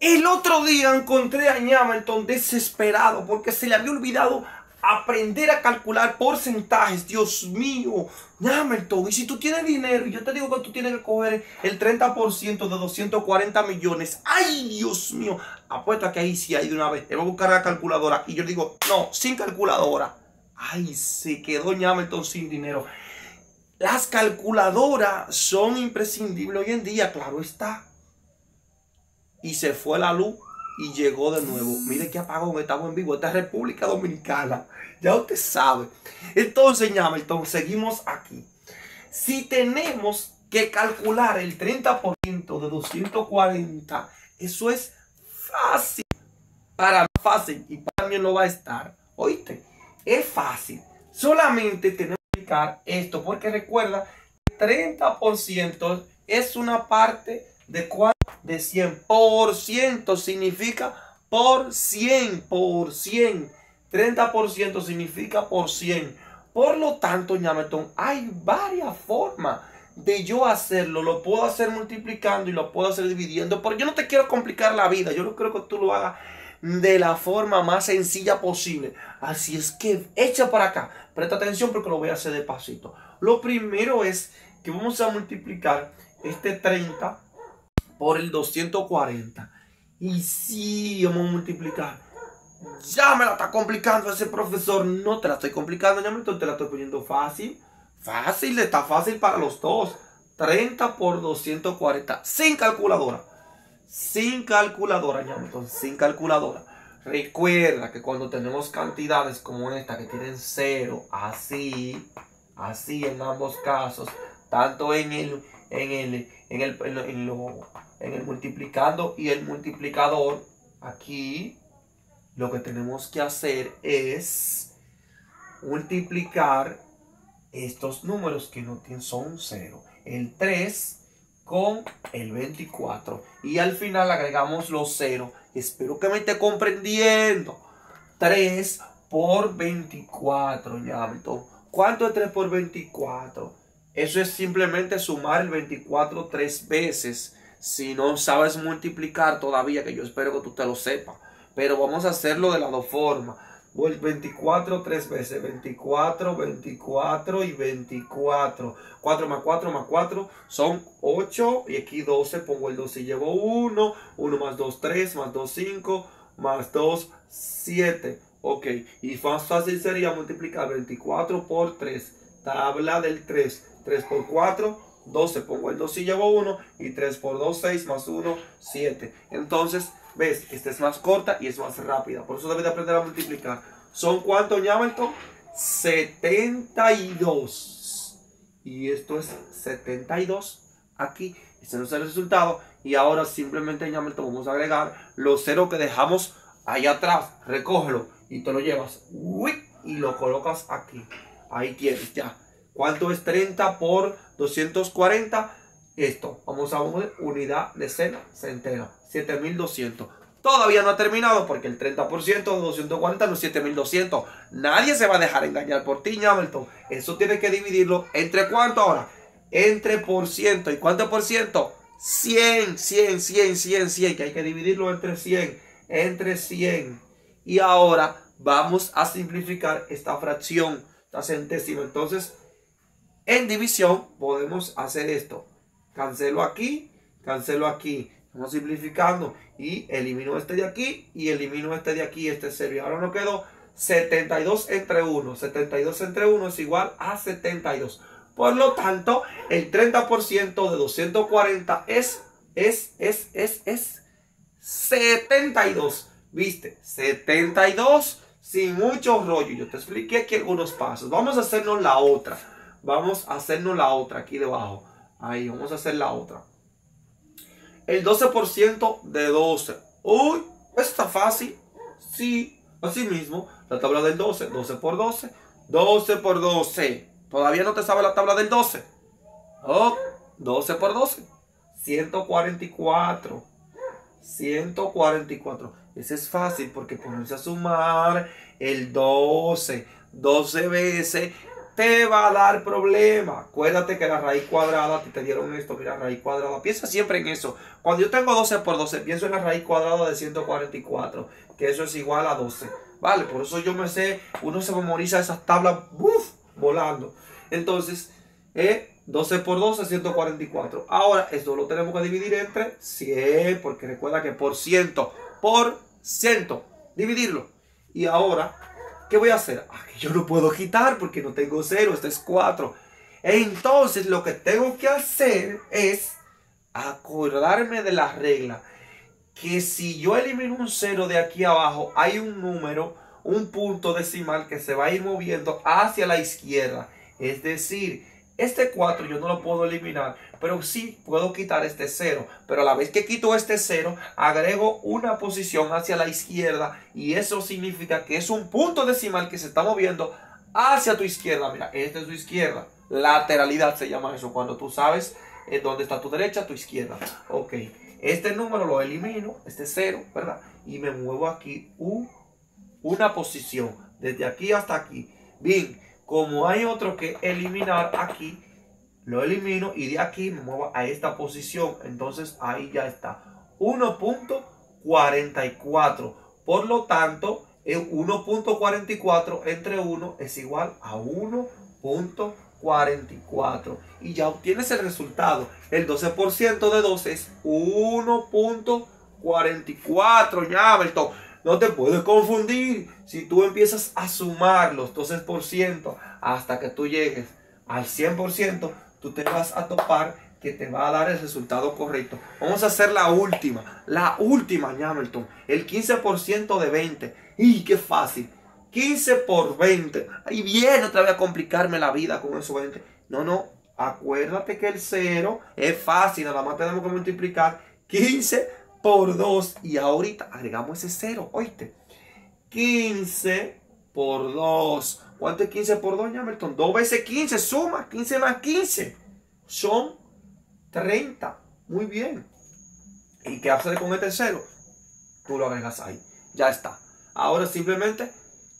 El otro día encontré a Hamilton desesperado porque se le había olvidado aprender a calcular porcentajes. Dios mío, Hamilton, y si tú tienes dinero yo te digo que tú tienes que coger el 30% de 240 millones, ay Dios mío, apuesto a que ahí sí hay de una vez. Te voy a buscar la calculadora y yo digo, no, sin calculadora. Ay, se quedó Hamilton sin dinero. Las calculadoras son imprescindibles hoy en día, claro está. Y se fue la luz y llegó de nuevo. Mire qué apagón, estamos en vivo. Esta es República Dominicana. Ya usted sabe. Entonces, Hamilton, seguimos aquí. Si tenemos que calcular el 30% de 240, eso es fácil. Para fácil y para mí no va a estar. Oíste, es fácil. Solamente tenemos que explicar esto porque recuerda, 30% es una parte de cuánto de 100. Por ciento significa por 100, por 100. 30% significa por 100. Por lo tanto, Ñametón, hay varias formas de yo hacerlo. Lo puedo hacer multiplicando y lo puedo hacer dividiendo. Pero yo no te quiero complicar la vida. Yo no creo que tú lo hagas de la forma más sencilla posible. Así es que echa para acá. Presta atención porque lo voy a hacer despacito. Lo primero es que vamos a multiplicar este 30 por el 240. Y si vamos a multiplicar. Ya me la está complicando ese profesor. No te la estoy complicando, ya me te la estoy poniendo fácil. Fácil, está fácil para los dos. 30 por 240. Sin calculadora. Sin calculadora, ya sin calculadora. Recuerda que cuando tenemos cantidades como esta que tienen cero, así, así en ambos casos, tanto en el, en el, en el, en lo, en el multiplicando y el multiplicador, aquí lo que tenemos que hacer es multiplicar estos números que no son 0. El 3 con el 24. Y al final agregamos los 0. Espero que me esté comprendiendo. 3 por 24, ¿Cuánto es 3 por 24? Eso es simplemente sumar el 24 tres veces. Si no sabes multiplicar todavía, que yo espero que tú te lo sepas. Pero vamos a hacerlo de las dos formas. El 24 tres veces. 24, 24 y 24. 4 más 4 más 4 son 8. Y aquí 12. Pongo el 12 y llevo 1. 1 más 2, 3. Más 2, 5. Más 2, 7. Ok. Y más fácil sería multiplicar 24 por 3. Tabla del 3. 3 por 4 12, pongo el 2 y llevo 1 y 3 por 2, 6 más 1, 7. Entonces, ves, esta es más corta y es más rápida. Por eso debes de aprender a multiplicar. ¿Son cuánto, Ñamelton? 72. Y esto es 72 aquí. Este no es el resultado. Y ahora simplemente, Ñamelton, vamos a agregar los ceros que dejamos ahí atrás. Recógelo y te lo llevas. Y lo colocas aquí. Ahí tienes ya. ¿Cuánto es 30 por 240? Esto, vamos a una unidad de cena, centena, 7200. Todavía no ha terminado porque el 30% de 240 no es 7200. Nadie se va a dejar engañar por ti, Hamilton. Eso tiene que dividirlo entre cuánto ahora? Entre por ciento. ¿Y cuánto por ciento? 100, 100, 100, 100, 100. Que hay que dividirlo entre 100. Entre 100. Y ahora vamos a simplificar esta fracción, esta centésima. Entonces, en división podemos hacer esto. Cancelo aquí, cancelo aquí. Vamos simplificando y elimino este de aquí y elimino este de aquí, este serio. Ahora nos quedó 72 entre 1. 72 entre 1 es igual a 72. Por lo tanto, el 30% de 240 es, es, es, es, es 72. ¿Viste? 72 sin mucho rollo. Yo te expliqué aquí algunos pasos. Vamos a hacernos la otra. Vamos a hacernos la otra aquí debajo. Ahí, vamos a hacer la otra. El 12% de 12. Uy, está fácil. Sí, así mismo. La tabla del 12. 12 por 12. 12 por 12. ¿Todavía no te sabe la tabla del 12? Oh, 12 por 12. 144. 144. Ese es fácil porque ponerse a sumar el 12. 12 veces te va a dar problema. Acuérdate que la raíz cuadrada, te dieron esto, mira, raíz cuadrada. Piensa siempre en eso. Cuando yo tengo 12 por 12, pienso en la raíz cuadrada de 144, que eso es igual a 12. Vale, por eso yo me sé, uno se memoriza esas tablas, ¡buf! volando. Entonces, eh, 12 por 12 es 144. Ahora, esto lo tenemos que dividir entre 100, porque recuerda que por ciento, por ciento, dividirlo. Y ahora, ¿qué voy a hacer? Ah, yo no puedo quitar porque no tengo 0, este es 4. Entonces, lo que tengo que hacer es acordarme de la regla. Que si yo elimino un 0 de aquí abajo, hay un número, un punto decimal que se va a ir moviendo hacia la izquierda. Es decir, este 4 yo no lo puedo eliminar, pero sí puedo quitar este 0. Pero a la vez que quito este 0, agrego una posición hacia la izquierda y eso significa que es un punto decimal que se está moviendo hacia tu izquierda. Mira, esta es tu izquierda. Lateralidad se llama eso, cuando tú sabes eh, dónde está tu derecha, tu izquierda. Ok, este número lo elimino, este 0, ¿verdad? Y me muevo aquí una posición, desde aquí hasta aquí. Bien, como hay otro que eliminar aquí, lo elimino y de aquí me muevo a esta posición. Entonces ahí ya está. 1.44. Por lo tanto, 1.44 entre 1 es igual a 1.44. Y ya obtienes el resultado. El 12% de 12 es 1.44. Ya, no te puedes confundir si tú empiezas a sumar los 12% hasta que tú llegues al 100%, tú te vas a topar que te va a dar el resultado correcto. Vamos a hacer la última, la última, Hamilton, el 15% de 20. ¡Y qué fácil! 15 por 20. Ahí viene otra vez a complicarme la vida con esos 20. No, no, acuérdate que el 0 es fácil, nada más tenemos que multiplicar 15 por 2 y ahorita agregamos ese 0, oíste. 15 por 2. ¿Cuánto es 15 por 2, Yamerton? 2 veces 15, suma 15 más 15. Son 30. Muy bien. ¿Y qué haces con este 0? Tú lo agregas ahí. Ya está. Ahora simplemente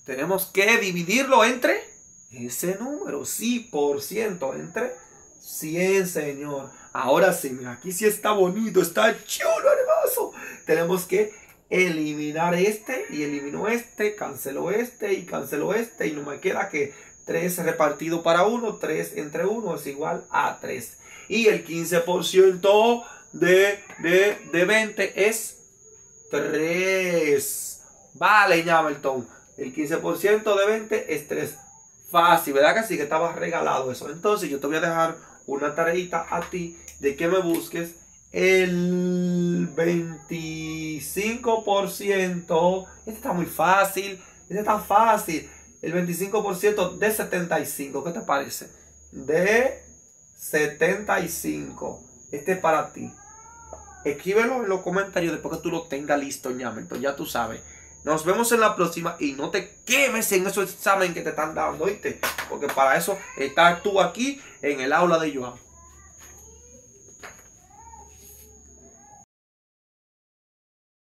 tenemos que dividirlo entre ese número. Sí, por ciento. Entre 100, Señor. Ahora sí, aquí sí está bonito, está chulo, hermoso. Tenemos que eliminar este y elimino este, cancelo este y cancelo este y no me queda que 3 repartido para 1, 3 entre 1 es igual a 3. Y el 15% de, de, de 20 es 3. Vale, Hamilton. El 15% de 20 es 3. Fácil, ¿verdad que sí? Que estaba regalado eso. Entonces yo te voy a dejar una tareita a ti de que me busques el 25%. Este está muy fácil. Este está fácil. El 25% de 75. ¿Qué te parece? De 75. Este es para ti. Escríbelo en los comentarios después que tú lo tengas listo, Entonces Ya tú sabes. Nos vemos en la próxima y no te quemes en esos examen que te están dando, ¿oíste? Porque para eso estás tú aquí en el aula de Joan.